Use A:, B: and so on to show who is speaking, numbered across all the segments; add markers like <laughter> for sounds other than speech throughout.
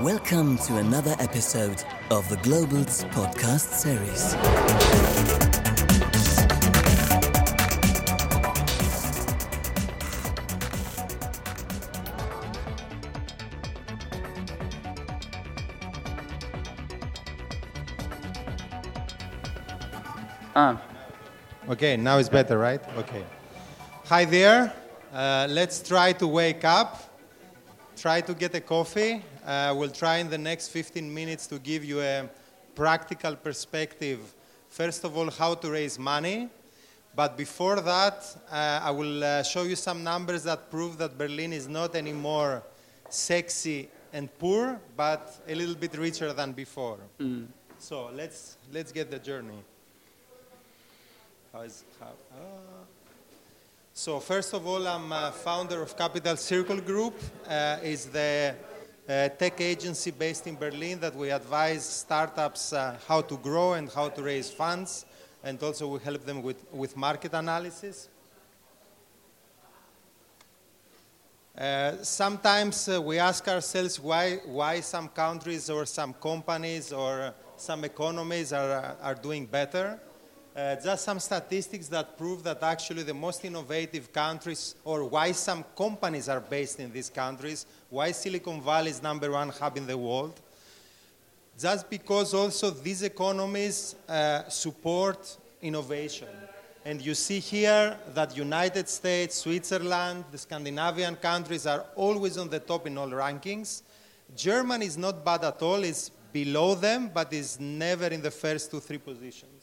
A: Welcome to another episode of the Globals podcast series.
B: Ah,
C: Okay, now it's better, right? Okay. Hi there. Uh, let's try to wake up. Try to get a coffee. Uh, we'll try in the next 15 minutes to give you a practical perspective. First of all, how to raise money. But before that, uh, I will uh, show you some numbers that prove that Berlin is not anymore sexy and poor, but a little bit richer than before. So let's, let's get the journey. How is, how, ah. So first of all, I'm a founder of Capital Circle Group. Uh, is the uh, tech agency based in Berlin that we advise startups uh, how to grow and how to raise funds, and also we help them with, with market analysis. Uh, sometimes uh, we ask ourselves why, why some countries or some companies or some economies are, are doing better. Uh, just some statistics that prove that actually the most innovative countries, or why some companies are based in these countries, why Silicon Valley is number one hub in the world. Just because also these economies uh, support innovation. And you see here that United States, Switzerland, the Scandinavian countries are always on the top in all rankings. Germany is not bad at all, it's below them, but is never in the first two, three positions.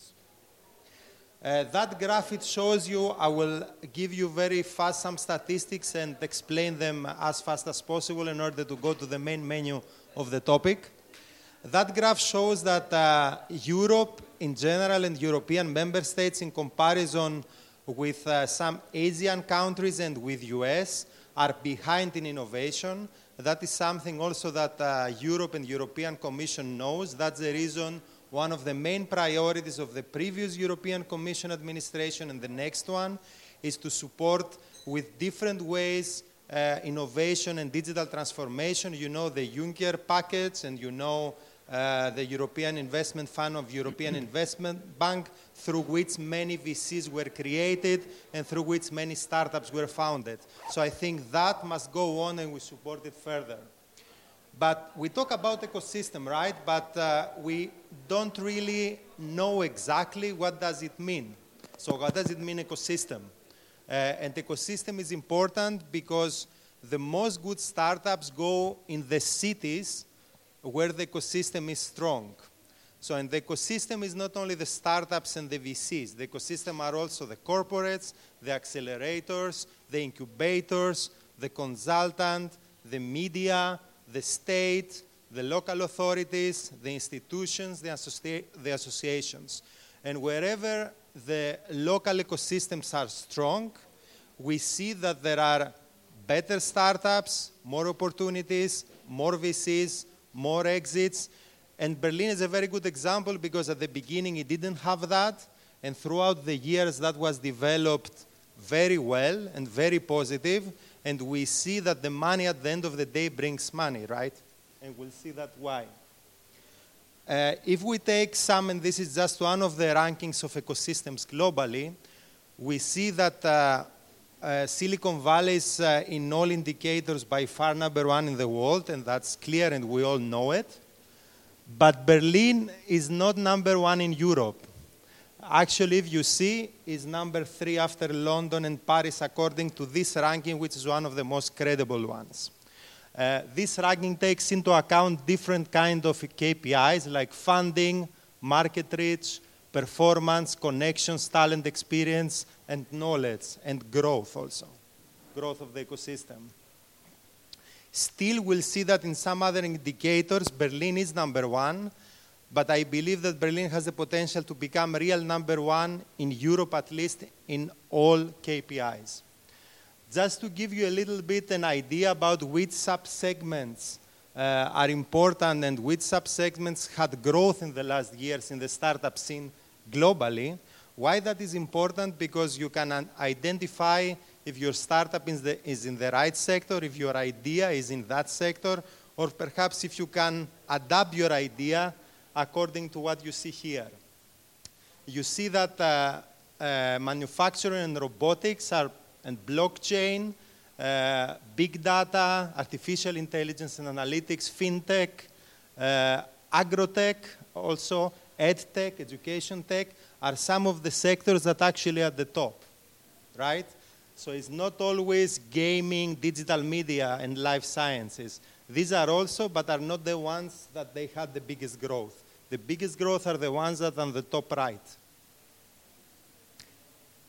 C: Uh, that graph it shows you, I will give you very fast some statistics and explain them as fast as possible in order to go to the main menu of the topic. That graph shows that uh, Europe in general and European member states in comparison with uh, some Asian countries and with US are behind in innovation. That is something also that uh, Europe and European Commission knows. That's the reason one of the main priorities of the previous European Commission administration and the next one is to support with different ways uh, innovation and digital transformation. You know the Juncker package and you know uh, the European Investment Fund of European <clears throat> Investment Bank through which many VCs were created and through which many startups were founded. So I think that must go on and we support it further. But we talk about ecosystem, right? But uh, we don't really know exactly what does it mean. So what does it mean ecosystem? Uh, and ecosystem is important because the most good startups go in the cities where the ecosystem is strong. So, and the ecosystem is not only the startups and the VCs, the ecosystem are also the corporates, the accelerators, the incubators, the consultant, the media, the state, the local authorities, the institutions, the, associ- the associations. And wherever the local ecosystems are strong, we see that there are better startups, more opportunities, more VCs, more exits. And Berlin is a very good example because at the beginning it didn't have that. And throughout the years that was developed very well and very positive. And we see that the money at the end of the day brings money, right? And we'll see that why. Uh, if we take some, and this is just one of the rankings of ecosystems globally, we see that uh, uh, Silicon Valley is uh, in all indicators by far number one in the world, and that's clear, and we all know it. But Berlin is not number one in Europe. Actually, if you see, is number three after London and Paris, according to this ranking, which is one of the most credible ones. Uh, this ranking takes into account different kind of KPIs like funding, market reach, performance, connections, talent experience, and knowledge, and growth also, growth of the ecosystem. Still, we'll see that in some other indicators, Berlin is number one, but I believe that Berlin has the potential to become real number one in Europe, at least in all KPIs. Just to give you a little bit an idea about which subsegments uh, are important and which subsegments had growth in the last years in the startup scene globally. Why that is important? Because you can identify if your startup is, the, is in the right sector, if your idea is in that sector, or perhaps if you can adapt your idea according to what you see here. You see that uh, uh, manufacturing and robotics are, and blockchain, uh, big data, artificial intelligence and analytics, fintech, uh, agrotech, also edtech, education tech, are some of the sectors that actually are at the top, right? So it's not always gaming, digital media, and life sciences. These are also, but are not the ones that they had the biggest growth. The biggest growth are the ones that are on the top right.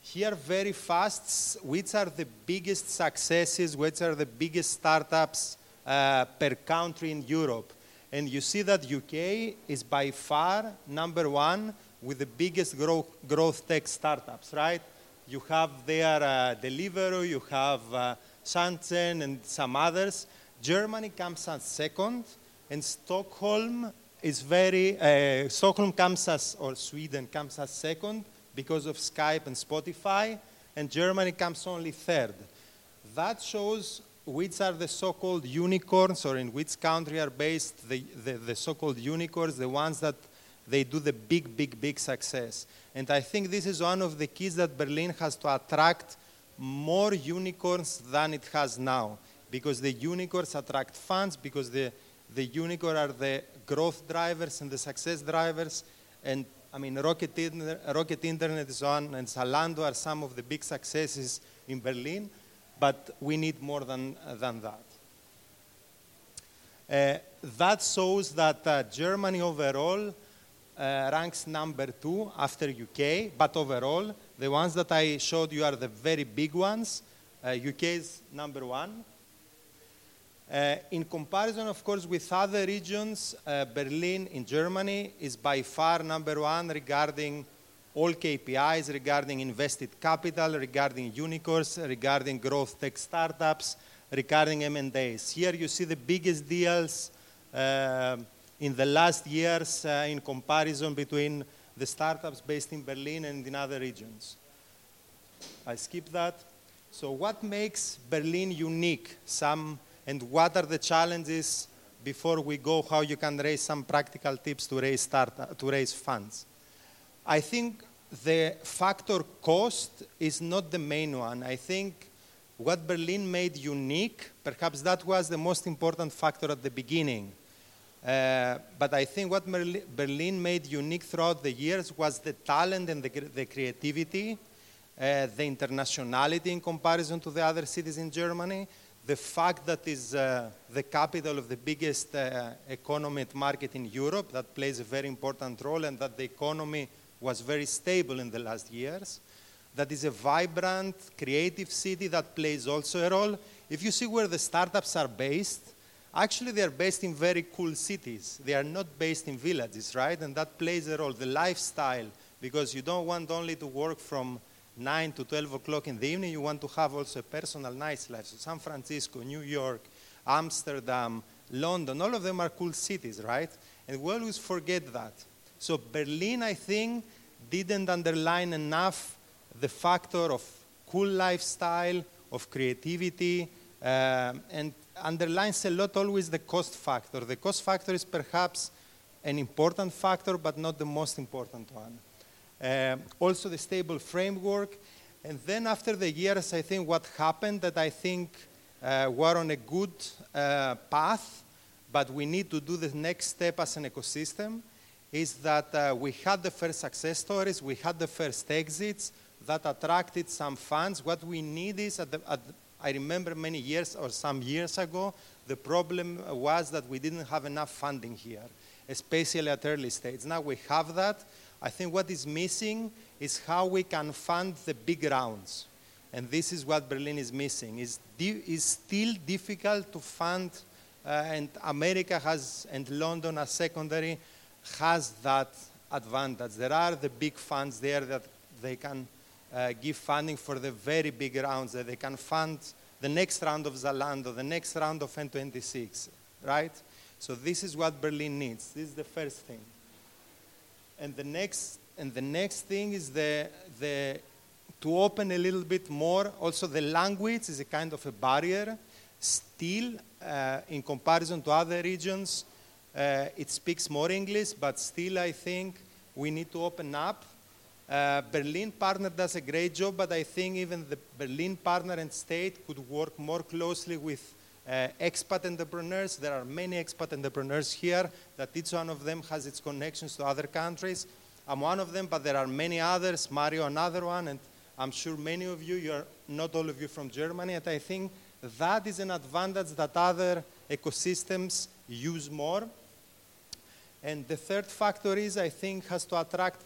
C: Here, very fast, which are the biggest successes, which are the biggest startups uh, per country in Europe. And you see that UK is by far number one with the biggest growth, growth tech startups, right? You have there uh, Deliveroo, you have uh, Shenzhen and some others. Germany comes second, and Stockholm is very, uh, Stockholm comes as, or Sweden comes as second because of Skype and Spotify, and Germany comes only third. That shows which are the so-called unicorns, or in which country are based the, the, the so-called unicorns, the ones that they do the big, big, big success. And I think this is one of the keys that Berlin has to attract more unicorns than it has now. Because the unicorns attract funds, because the, the unicorn are the growth drivers and the success drivers. And I mean, Rocket, Rocket Internet is on, and Zalando are some of the big successes in Berlin, but we need more than, than that. Uh, that shows that uh, Germany overall uh, ranks number two after UK, but overall, the ones that I showed you are the very big ones. Uh, UK is number one. Uh, in comparison, of course, with other regions, uh, Berlin in Germany is by far number one regarding all KPIs, regarding invested capital, regarding unicorns, regarding growth tech startups, regarding M&As. Here you see the biggest deals uh, in the last years uh, in comparison between the startups based in Berlin and in other regions. I skip that. So what makes Berlin unique? Some, and what are the challenges before we go how you can raise some practical tips to raise, start, to raise funds? I think the factor cost is not the main one. I think what Berlin made unique, perhaps that was the most important factor at the beginning. Uh, but I think what Berlin made unique throughout the years was the talent and the, the creativity, uh, the internationality in comparison to the other cities in Germany, the fact that is uh, the capital of the biggest uh, economy market in Europe, that plays a very important role, and that the economy was very stable in the last years. That is a vibrant, creative city that plays also a role. If you see where the startups are based, Actually, they are based in very cool cities. They are not based in villages, right? And that plays a role. The lifestyle, because you don't want only to work from 9 to 12 o'clock in the evening, you want to have also a personal nice life. So San Francisco, New York, Amsterdam, London, all of them are cool cities, right? And we always forget that. So Berlin, I think, didn't underline enough the factor of cool lifestyle, of creativity, uh, and underlines a lot always the cost factor. The cost factor is perhaps an important factor, but not the most important one. Uh, also, the stable framework. And then, after the years, I think what happened that I think uh, we're on a good uh, path, but we need to do the next step as an ecosystem is that uh, we had the first success stories, we had the first exits that attracted some funds. What we need is at the, at I remember many years or some years ago, the problem was that we didn't have enough funding here, especially at early stage. Now we have that. I think what is missing is how we can fund the big rounds. And this is what Berlin is missing. It's, it's still difficult to fund, uh, and America has, and London as secondary, has that advantage. There are the big funds there that they can uh, give funding for the very big rounds that they can fund the next round of Zalando, the next round of N26, right? So this is what Berlin needs. This is the first thing. And the next, and the next thing is the, the, to open a little bit more. Also, the language is a kind of a barrier. still, uh, in comparison to other regions, uh, it speaks more English, but still, I think we need to open up. Uh, Berlin partner does a great job, but I think even the Berlin partner and state could work more closely with uh, expat entrepreneurs. There are many expat entrepreneurs here that each one of them has its connections to other countries. I'm one of them, but there are many others. Mario, another one, and I'm sure many of you, you're not all of you from Germany, and I think that is an advantage that other ecosystems use more. And the third factor is, I think, has to attract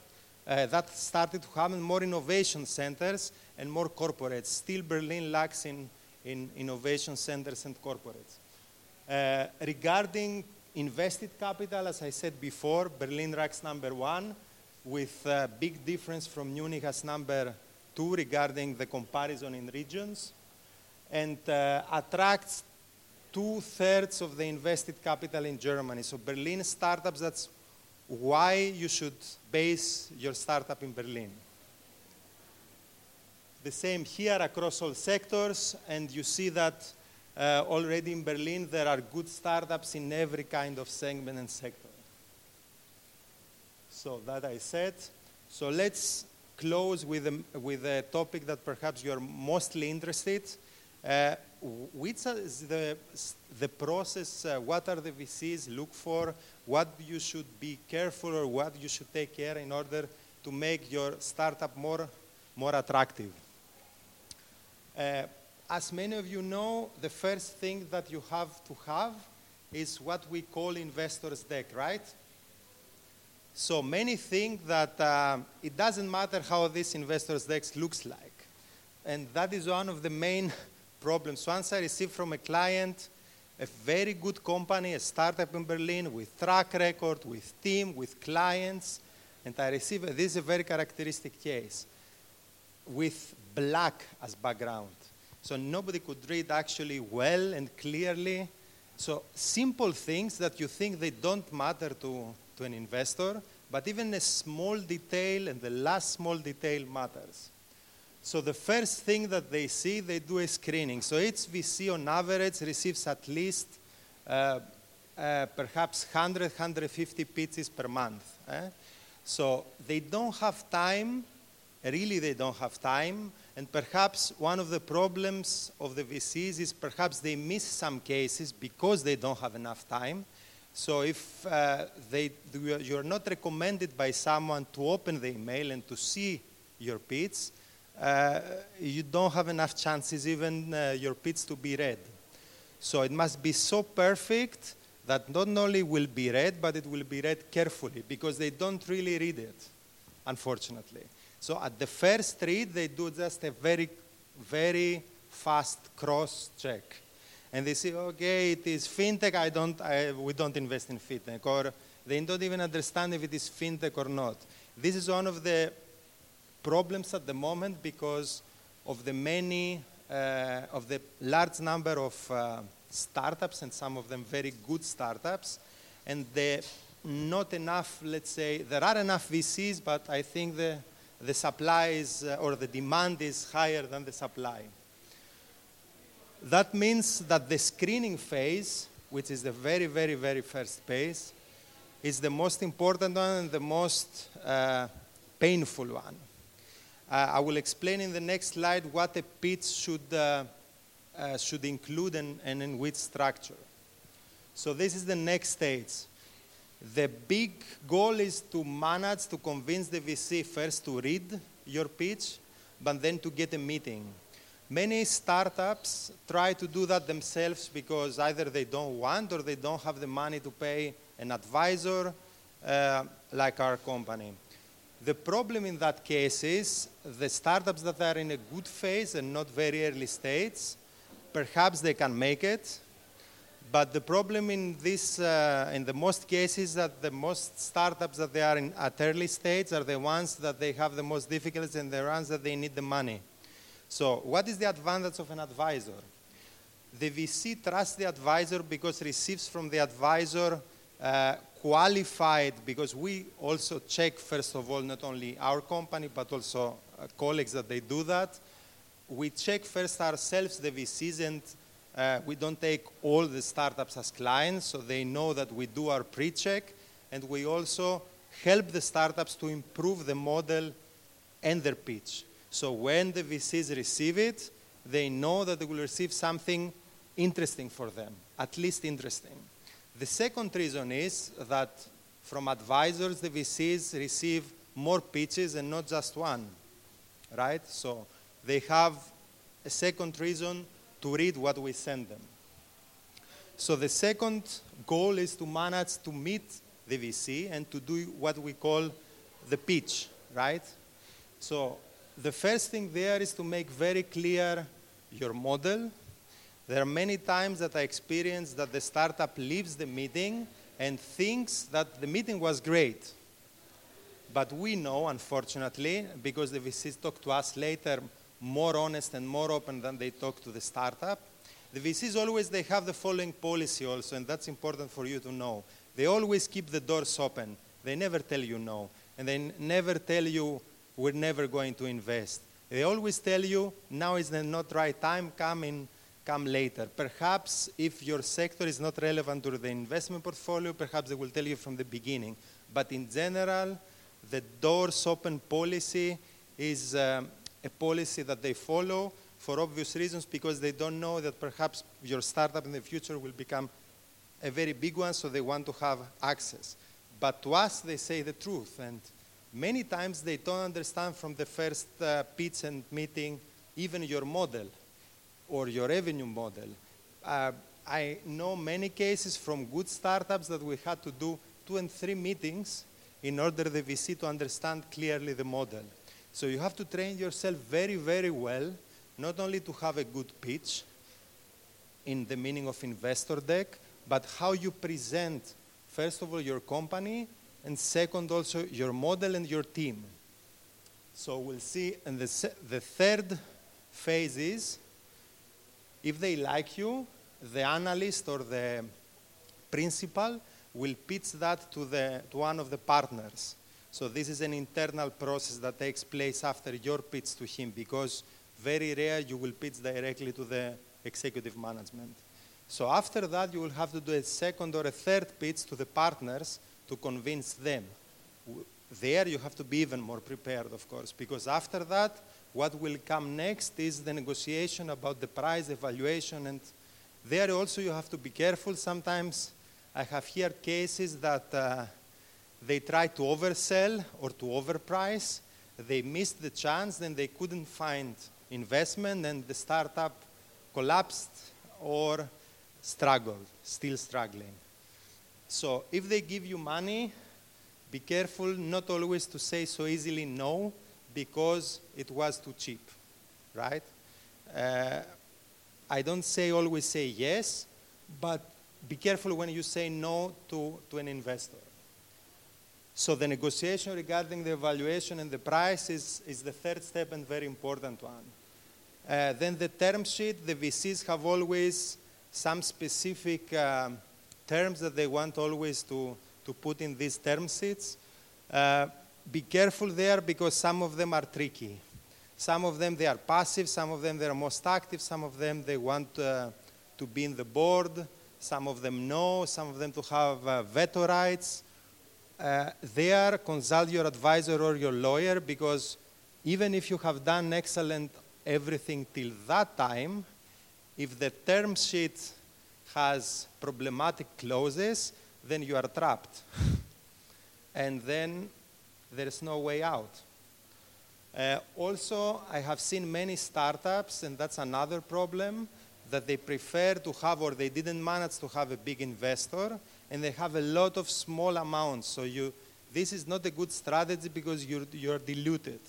C: uh, that started to have more innovation centers and more corporates. Still, Berlin lacks in, in innovation centers and corporates. Uh, regarding invested capital, as I said before, Berlin ranks number one, with a big difference from Munich as number two regarding the comparison in regions, and uh, attracts two thirds of the invested capital in Germany. So Berlin startups, that's why you should base your startup in Berlin. The same here across all sectors, and you see that uh, already in Berlin there are good startups in every kind of segment and sector. So that I said. So let's close with a, with a topic that perhaps you're mostly interested. Uh, which is the, the process, uh, what are the VCs look for, what you should be careful or what you should take care in order to make your startup more, more attractive. Uh, as many of you know, the first thing that you have to have is what we call investor's deck, right? So many think that uh, it doesn't matter how this investor's deck looks like. And that is one of the main <laughs> problems. Once I received from a client a very good company, a startup in Berlin with track record, with team, with clients, and I received, this is a very characteristic case, with black as background. So nobody could read actually well and clearly. So simple things that you think they don't matter to, to an investor, but even a small detail and the last small detail matters. So the first thing that they see, they do a screening. So each VC on average receives at least uh, uh, perhaps 100, 150 pitches per month. Eh? So they don't have time, really they don't have time, and perhaps one of the problems of the VCs is perhaps they miss some cases because they don't have enough time. So if uh, they, you're not recommended by someone to open the email and to see your pitch, uh, you don't have enough chances even uh, your pitch to be read. So it must be so perfect that not only will be read, but it will be read carefully because they don't really read it, unfortunately. So at the first read, they do just a very, very fast cross check. And they say, okay, it is fintech, I don't, I, we don't invest in fintech. Or they don't even understand if it is fintech or not. This is one of the problems at the moment because of the many, uh, of the large number of uh, startups and some of them very good startups, and the not enough, let's say, there are enough VCs, but I think the, the supply is, uh, or the demand is higher than the supply. That means that the screening phase, which is the very, very, very first phase, is the most important one and the most uh, painful one. Uh, I will explain in the next slide what a pitch should, uh, uh, should include and, and in which structure. So this is the next stage. The big goal is to manage to convince the VC first to read your pitch, but then to get a meeting. Many startups try to do that themselves because either they don't want or they don't have the money to pay an advisor uh, like our company. The problem in that case is the startups that are in a good phase and not very early stage, perhaps they can make it. But the problem in this, uh, in the most cases, that the most startups that they are in at early stage are the ones that they have the most difficulties and the ones that they need the money. So, what is the advantage of an advisor? The VC trusts the advisor because receives from the advisor uh, qualified because we also check first of all not only our company but also uh, colleagues that they do that we check first ourselves the vcs and Uh, we don't take all the startups as clients, so they know that we do our pre-check, and we also help the startups to improve the model and their pitch. So when the VCs receive it, they know that they will receive something interesting for them, at least interesting. The second reason is that from advisors, the VCs receive more pitches and not just one, right? So they have a second reason to read what we send them. So the second goal is to manage to meet the VC and to do what we call the pitch, right? So the first thing there is to make very clear your model. There are many times that I experience that the startup leaves the meeting and thinks that the meeting was great. But we know, unfortunately, because the VCs talk to us later, more honest and more open than they talk to the startup. The VCs always they have the following policy also, and that's important for you to know. They always keep the doors open. They never tell you no, and they never tell you we're never going to invest. They always tell you now is the not right time. Come in, come later. Perhaps if your sector is not relevant to the investment portfolio, perhaps they will tell you from the beginning. But in general, the doors open policy is. Um, a policy that they follow for obvious reasons because they don't know that perhaps your startup in the future will become a very big one, so they want to have access. But to us, they say the truth. And many times they don't understand from the first uh, pitch and meeting even your model or your revenue model. Uh, I know many cases from good startups that we had to do two and three meetings in order the VC to understand clearly the model. So you have to train yourself very, very well, not only to have a good pitch in the meaning of investor deck, but how you present, first of all, your company, and second, also your model and your team. So we'll see, and the, the third phase is if they like you, the analyst or the principal will pitch that to, the, to one of the partners. So this is an internal process that takes place after your pitch to him because very rare you will pitch directly to the executive management. So after that, you will have to do a second or a third pitch to the partners to convince them. There you have to be even more prepared, of course, because after that, what will come next is the negotiation about the price, evaluation, and there also you have to be careful. Sometimes I have here cases that uh, they try to oversell or to overprice. They missed the chance, then they couldn't find investment, and the startup collapsed or struggled, still struggling. So if they give you money, be careful not always to say so easily no because it was too cheap, right? Uh, I don't say always say yes, but be careful when you say no to, to an investor. So the negotiation regarding the evaluation and the price is, is the third step and very important one. Uh, then the term sheet, the VCs have always some specific um, terms that they want always to, to put in these term sheets. Uh, be careful there because some of them are tricky. Some of them they are passive, some of them they are most active, some of them they want uh, to be in the board, some of them no, some of them to have uh, veto rights. Uh, there, consult your advisor or your lawyer because even if you have done excellent everything till that time, if the term sheet has problematic clauses, then you are trapped. <laughs> and then there is no way out. Uh, also, I have seen many startups, and that's another problem, that they prefer to have or they didn't manage to have a big investor, and they have a lot of small amounts. So you, this is not a good strategy because you're, you're diluted.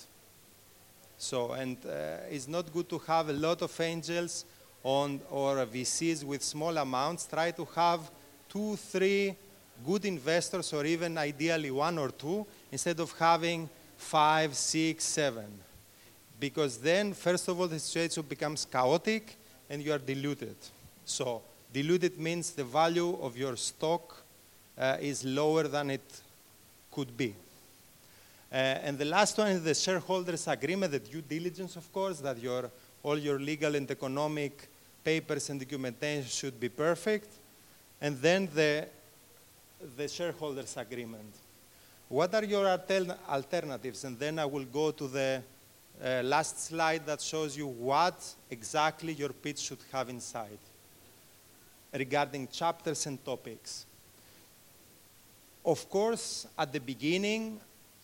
C: So, and uh, it's not good to have a lot of angels on, or VCs with small amounts. Try to have two, three good investors, or even ideally one or two, instead of having five, six, seven. Because then, first of all, the situation becomes chaotic and you are diluted. So, diluted means the value of your stock uh, is lower than it could be. Uh, and the last one is the shareholders agreement, the due diligence, of course, that your, all your legal and economic papers and documentation should be perfect, and then the, the shareholders' agreement. What are your altern- alternatives? And then I will go to the uh, last slide that shows you what exactly your pitch should have inside regarding chapters and topics. Of course, at the beginning,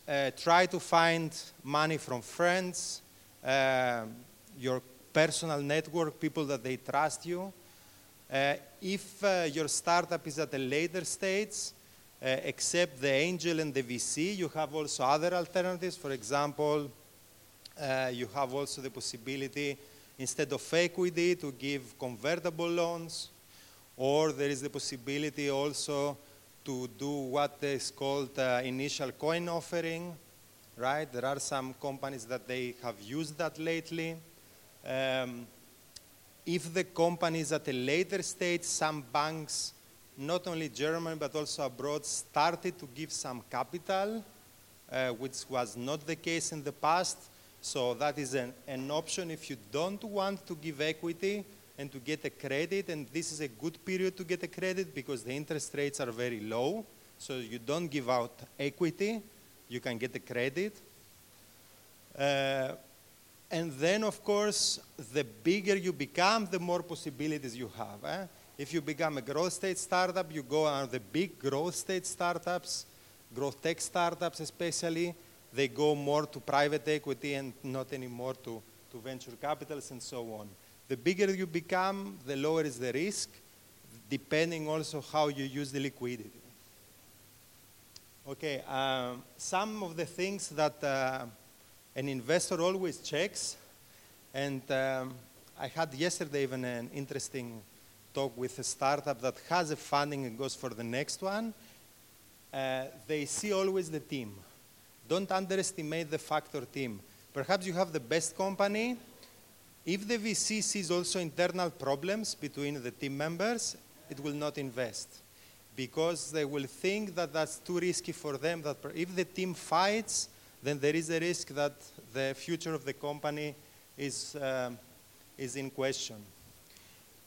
C: uh, try to find money from friends, uh, your personal network, people that they trust you. Uh, if uh, your startup is at a later stage, uh, except the angel and the VC, you have also other alternatives. For example, uh, you have also the possibility, instead of equity, to give convertible loans, or there is the possibility also to do what is called uh, initial coin offering, right? There are some companies that they have used that lately. Um, if the company is at a later stage, some banks, not only German but also abroad, started to give some capital, uh, which was not the case in the past. So that is an, an option if you don't want to give equity and to get a credit. And this is a good period to get a credit because the interest rates are very low. So you don't give out equity, you can get a credit. Uh, and then, of course, the bigger you become, the more possibilities you have. Eh? If you become a growth stage startup, you go on the big growth stage startups, growth tech startups especially. They go more to private equity and not anymore to, to venture capitals and so on. The bigger you become, the lower is the risk, depending also how you use the liquidity. Okay, um, some of the things that uh, an investor always checks, and um, I had yesterday even an interesting talk with a startup that has a funding and goes for the next one. Uh, they see always the team. Don't underestimate the factor team. Perhaps you have the best company. If the VC sees also internal problems between the team members, it will not invest because they will think that that's too risky for them. That if the team fights, then there is a risk that the future of the company is, uh, is in question.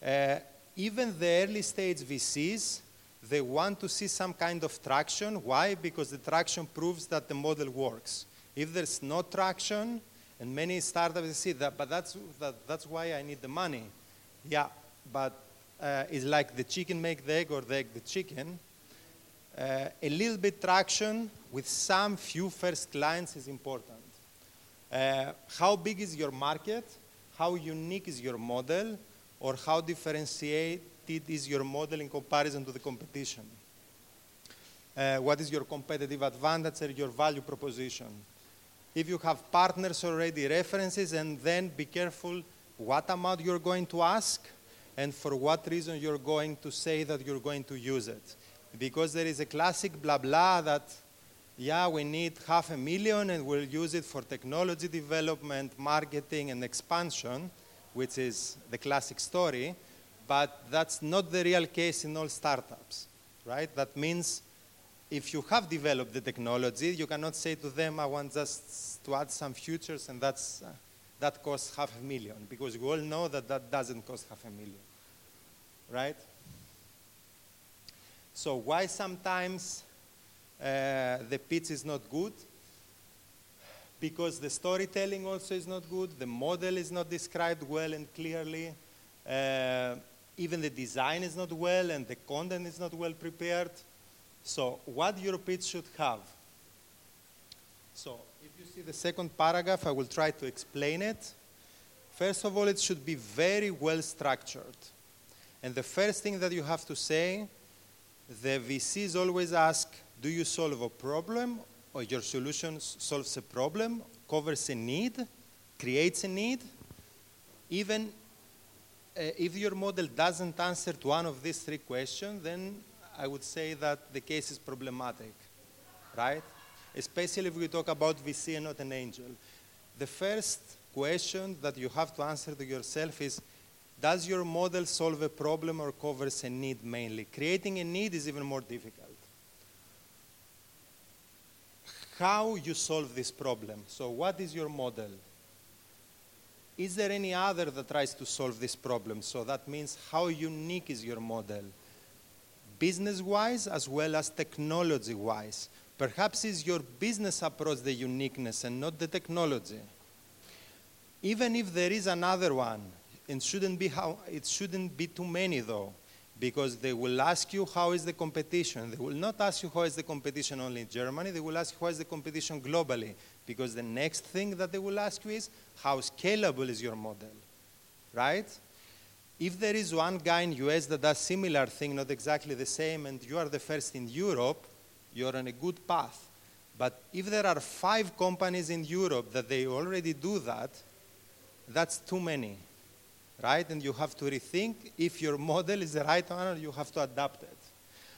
C: Uh, even the early stage VCs, they want to see some kind of traction. Why? Because the traction proves that the model works. If there's no traction, and many startups see that, but that's, that, that's why I need the money. Yeah, but uh, it's like the chicken make the egg or the egg the chicken. Uh, a little bit traction with some few first clients is important. Uh, how big is your market? How unique is your model? Or how differentiated is your model in comparison to the competition? Uh, what is your competitive advantage or your value proposition? If you have partners already, references, and then be careful what amount you're going to ask and for what reason you're going to say that you're going to use it. Because there is a classic blah blah that, yeah, we need half a million and we'll use it for technology development, marketing, and expansion, which is the classic story. But that's not the real case in all startups, right? That means if you have developed the technology, you cannot say to them, I want just to add some features and that's, uh, that costs half a million, because we all know that that doesn't cost half a million, right? So why sometimes uh, the pitch is not good? Because the storytelling also is not good, the model is not described well and clearly, uh, even the design is not well and the content is not well prepared. So what pitch should have? So if you see the second paragraph, I will try to explain it. First of all, it should be very well structured. And the first thing that you have to say, the VCs always ask, do you solve a problem or your solution solves a problem, covers a need, creates a need? Even uh, if your model doesn't answer to one of these three questions, then I would say that the case is problematic, right? Especially if we talk about VC and not an angel. The first question that you have to answer to yourself is, does your model solve a problem or covers a need mainly? Creating a need is even more difficult. How you solve this problem? So what is your model? is there any other that tries to solve this problem? So that means how unique is your model? Business-wise as well as technology-wise. Perhaps is your business approach the uniqueness and not the technology. Even if there is another one, it shouldn't be, how, it shouldn't be too many though, because they will ask you how is the competition. They will not ask you how is the competition only in Germany, they will ask you how is the competition globally, because the next thing that they will ask you is how scalable is your model, right? If there is one guy in US that does similar thing, not exactly the same, and you are the first in Europe, you're on a good path. But if there are five companies in Europe that they already do that, that's too many, right? And you have to rethink if your <laughs> model is the right one or you have to adapt it.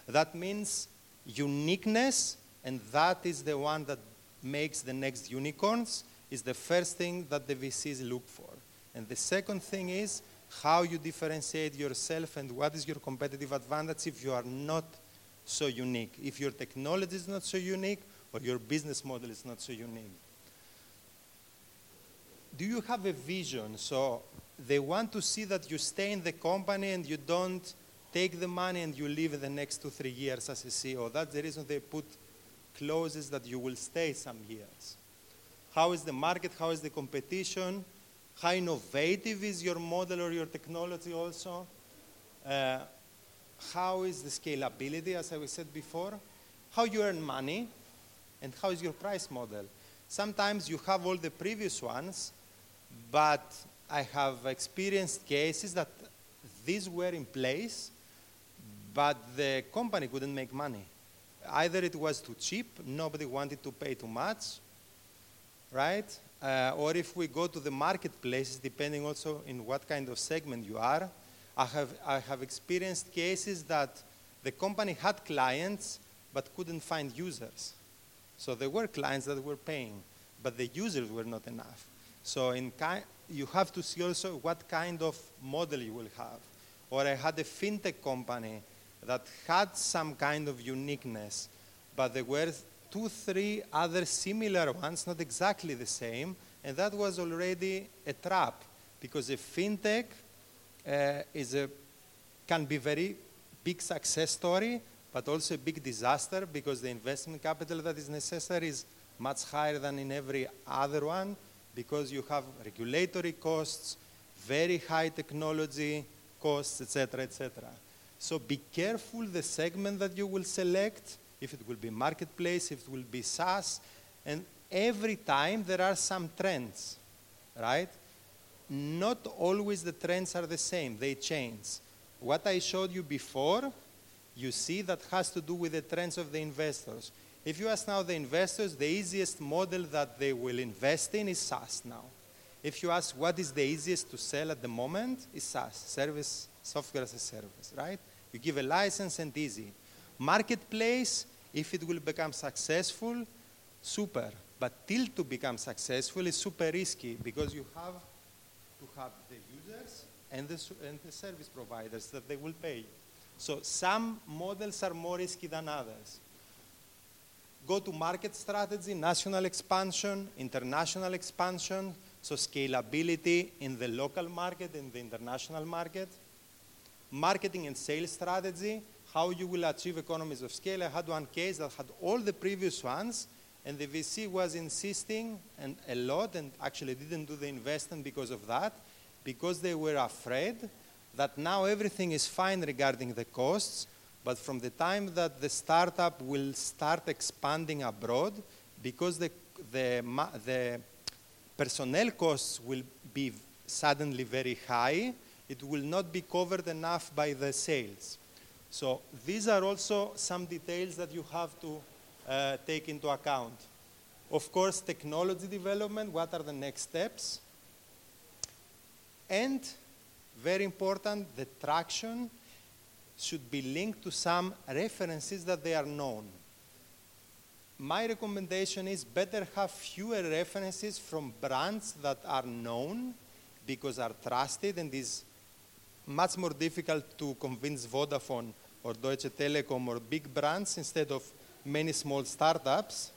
C: That means uniqueness, and that is the one that makes the next unicorns, is the first thing that the VCs look for. And the second thing is how you differentiate yourself and what is your competitive advantage if you are not so unique, if your technology is not so unique or your business model is not so unique. Do you have a vision? So they want to see that you stay in the company and you don't take the money and you leave the next two, three years as a CEO. That's the reason they put clauses that you will stay some years. How is the market? How is the competition? How innovative is your model or your technology also? Uh, how is the scalability, as I said before? How you earn money? And how is your price model? Sometimes you have all the previous ones, but I have experienced cases that these were in place, but the company couldn't make money. Either it was too cheap, nobody wanted to pay too much, right? Uh, or if we go to the marketplaces, depending also in what kind of segment you are, I have, I have experienced cases that the company had clients but couldn't find users. So there were clients that were paying, but the users were not enough. So in ki- you have to see also what kind of model you will have. Or I had a fintech company that had some kind of uniqueness, but there were two, three other similar ones, not exactly the same, and that was already a trap because a fintech uh, is a, can be very big success story, but also a big disaster because the investment capital that is necessary is much higher than in every other one because you have regulatory costs, very high technology costs, etc., etc. So be careful the segment that you will select, if it will be marketplace, if it will be SaaS, and every time there are some trends, right? Not always the trends are the same, they change. What I showed you before, you see that has to do with the trends of the investors. If you ask now the investors, the easiest model that they will invest in is SaaS now. If you ask what is the easiest to sell at the moment, is SaaS, service, software as a service, right? You give a license and easy. Marketplace, if it will become successful, super. But till to become successful is super risky because you have to have the users and the, and the service providers that they will pay. So some models are more risky than others go-to-market strategy, national expansion, international expansion, so scalability in the local market, in the international market. Marketing and sales strategy, how you will achieve economies of scale. I had one case that had all the previous ones, and the VC was insisting and a lot, and actually didn't do the investment because of that, because they were afraid that now everything is fine regarding the costs, but from the time that the startup will start expanding abroad, because the, the, the personnel costs will be suddenly very high, it will not be covered enough by the sales. So these are also some details that you have to uh, take into account. Of course, technology development, what are the next steps? And very important, the traction should be linked to some references that they are known. My recommendation is better have fewer references from brands that are known because are trusted and is much more difficult to convince Vodafone or Deutsche Telekom or big brands instead of many small startups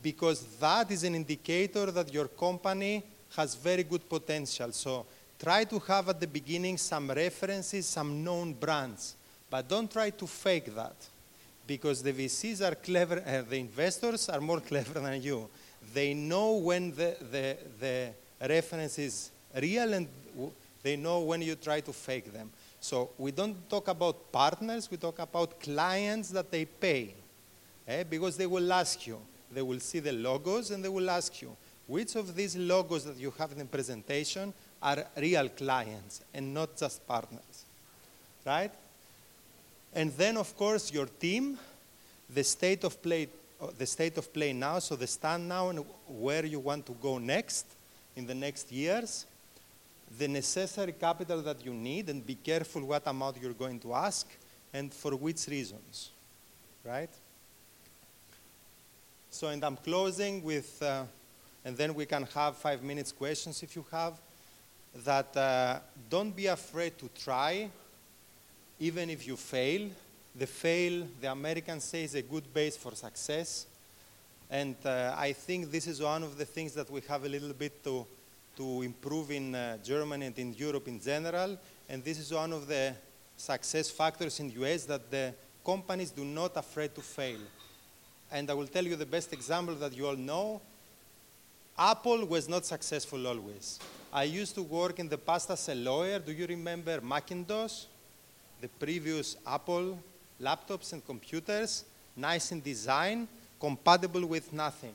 C: because that is an indicator that your company has very good potential. So try to have at the beginning some references, some known brands, but don't try to fake that because the VCs are clever, uh, the investors are more <laughs> clever than you. They know when the, the, the reference is real and they know when you try to fake them. So we don't talk about partners, we talk about clients that they pay. eh, Because they will ask you, they will see the logos and they will ask you, which of these logos that you have in the presentation are real clients and not just partners, right? And then, of course, your team, the state of play, uh, the state of play now, so the stand now and where you want to go next in the next years, the necessary capital that you need, and be careful what amount you're going to ask and for which reasons, right? So, and I'm closing with, uh, and then we can have five minutes questions if you have, that uh, don't be afraid to try, even if you fail. The fail, the Americans say, is a good base for success. And uh, I think this is one of the things that we have a little bit to, to improve in uh, Germany and in Europe in general. And this is one of the success factors in the US that the companies do not afraid to fail. And I will tell you the best example that you all know. Apple was not successful always. I used to work in the past as a lawyer. Do you remember Macintosh? The previous Apple laptops and computers, nice in design, compatible with nothing.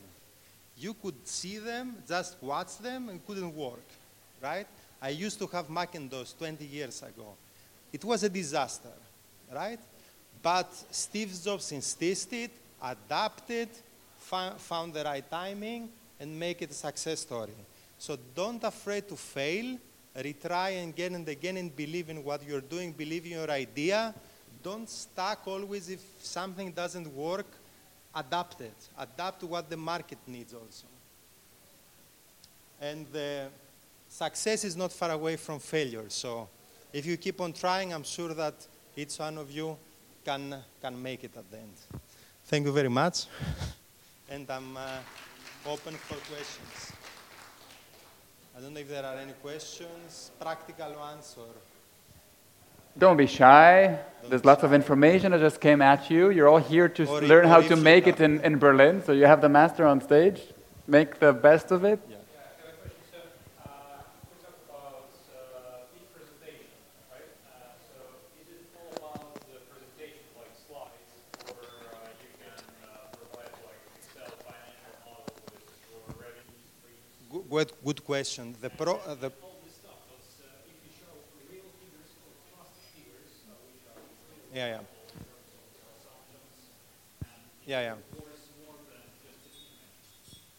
C: You could see them, just watch them, and couldn't work, right? I used to have Macintosh 20 years ago. It was a disaster, right? But Steve Jobs insisted, adapted, found the right timing, and make it a success story. So don't afraid to fail, retry again and again and believe in what you're doing, believe in your idea. Don't stuck always if something doesn't work, adapt it. Adapt to what the market needs also. And the success is not far away from failure. So if you keep on trying, I'm sure that each one of you can, can make it at the end. Thank you very much. <laughs> and I'm uh, open for questions. I don't know if there are any questions, practical ones or.
B: Don't be shy. There's lots of information that just came at you. You're all here to
C: Or
B: learn how to make it in, in Berlin. So you have the master on stage. Make the best of it.
C: Yeah.
D: Yeah, I have a question. So,
C: yeah, yeah, yeah, yeah.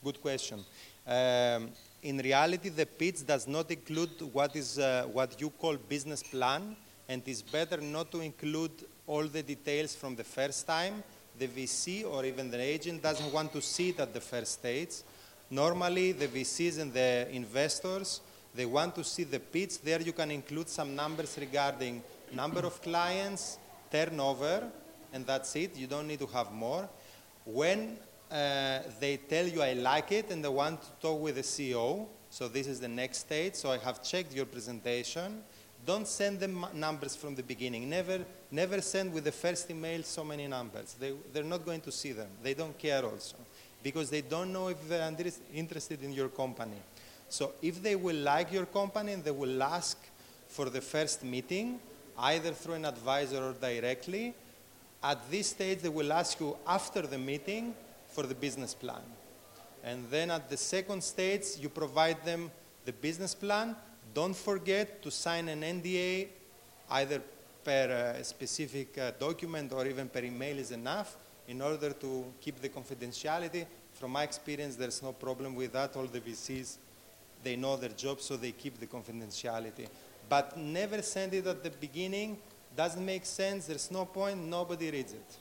C: Good question. Um, in reality, the pitch does not include what is uh, what you call business plan, and it's better not to include all the details from the first time. The VC or even the agent doesn't want to see it at the first stage. Normally, the VCs and the investors they want to see the pitch. There, you can include some numbers regarding number of clients, turnover, and that's it. You don't need to have more. When uh, they tell you I like it and they want to talk with the CEO, so this is the next stage. So I have checked your presentation. Don't send them numbers from the beginning. Never, never send with the first email so many numbers. They, they're not going to see them. They don't care also because they don't know if they're interested in your company. So if they will like your company and they will ask for the first meeting, either through an advisor or directly, at this stage they will ask you after the meeting for the business plan. And then at the second stage, you provide them the business plan. Don't forget to sign an NDA, either per uh, specific uh, document or even per email is enough, in order to keep the confidentiality. From my experience, there's no problem with that. All the VCs, they know their job, so they keep the confidentiality. But never send it at the beginning. Doesn't make sense. There's no point. Nobody reads it.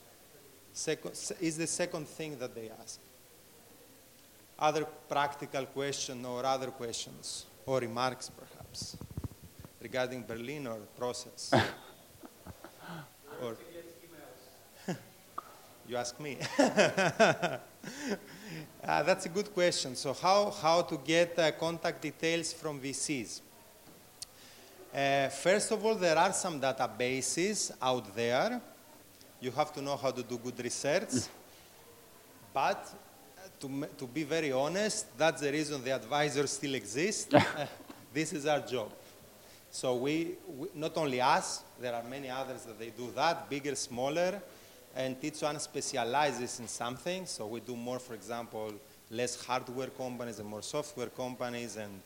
C: Second, is the second thing that they ask. Other practical question or other questions or remarks perhaps regarding Berlin or process? <laughs> or <laughs> you ask me. Uh, <laughs> that's a good question. So, how, how to get uh, contact details from VCs? Uh, first of all, there are some databases out there. You have to know how to do good research. but uh, to, to be very honest, that's the reason the advisors still exist. <laughs> Uh, this is our job. So we, we, not only us, there are many others that they do that, bigger, smaller, and each one specializes in something. So we do more, for example, less hardware companies and more software companies and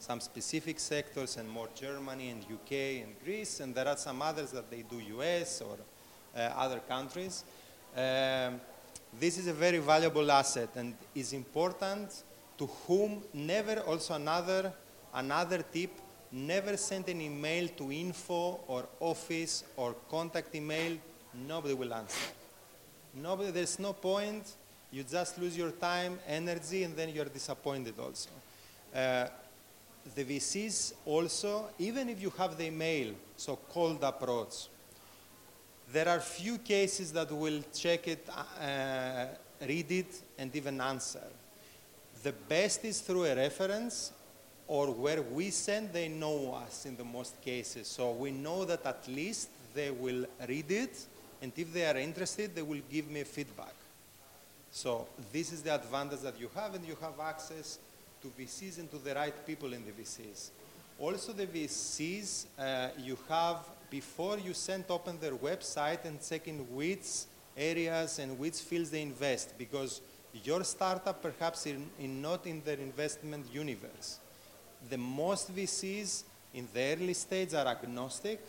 C: some specific sectors and more Germany and UK and Greece, and there are some others that they do US or uh, other countries. Um, this is a very valuable asset and is important to whom never also another another tip never send an email to info or office or contact email. Nobody will answer. Nobody there's no point. You just lose your time energy and then you're disappointed also. Uh, the vcs also even if you have the email so cold approach there are few cases that will check it, uh, read it, and even answer. The best is through a reference or where we send, they know us in the most cases. So we know that at least they will read it, and if they are interested, they will give me feedback. So this is the advantage that you have, and you have access to VCs and to the right people in the VCs. Also, the VCs, uh, you have, before you send open their website and check in which areas and which fields they invest, because your startup perhaps is not in their investment universe. The most VCs in the early stage are agnostic,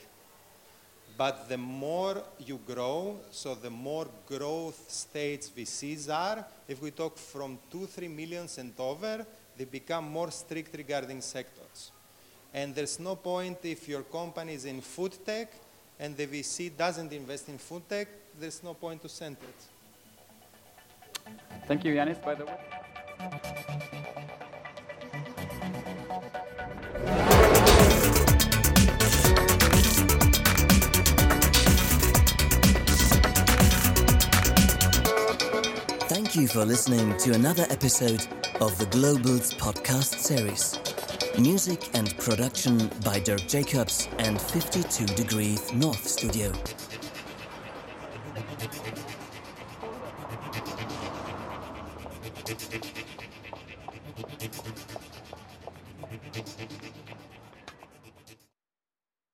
C: but the more you grow, so the more growth stage VCs are, if we talk from two, three millions and over, they become more strict regarding sectors. And there's no point if your company is in food tech and the VC doesn't invest in food tech, there's no point to send it.
B: Thank you, Yanis, by the way.
A: Thank you for listening to another episode of the Globals podcast series. Music and production by Dirk Jacobs and 52 Degrees North Studio.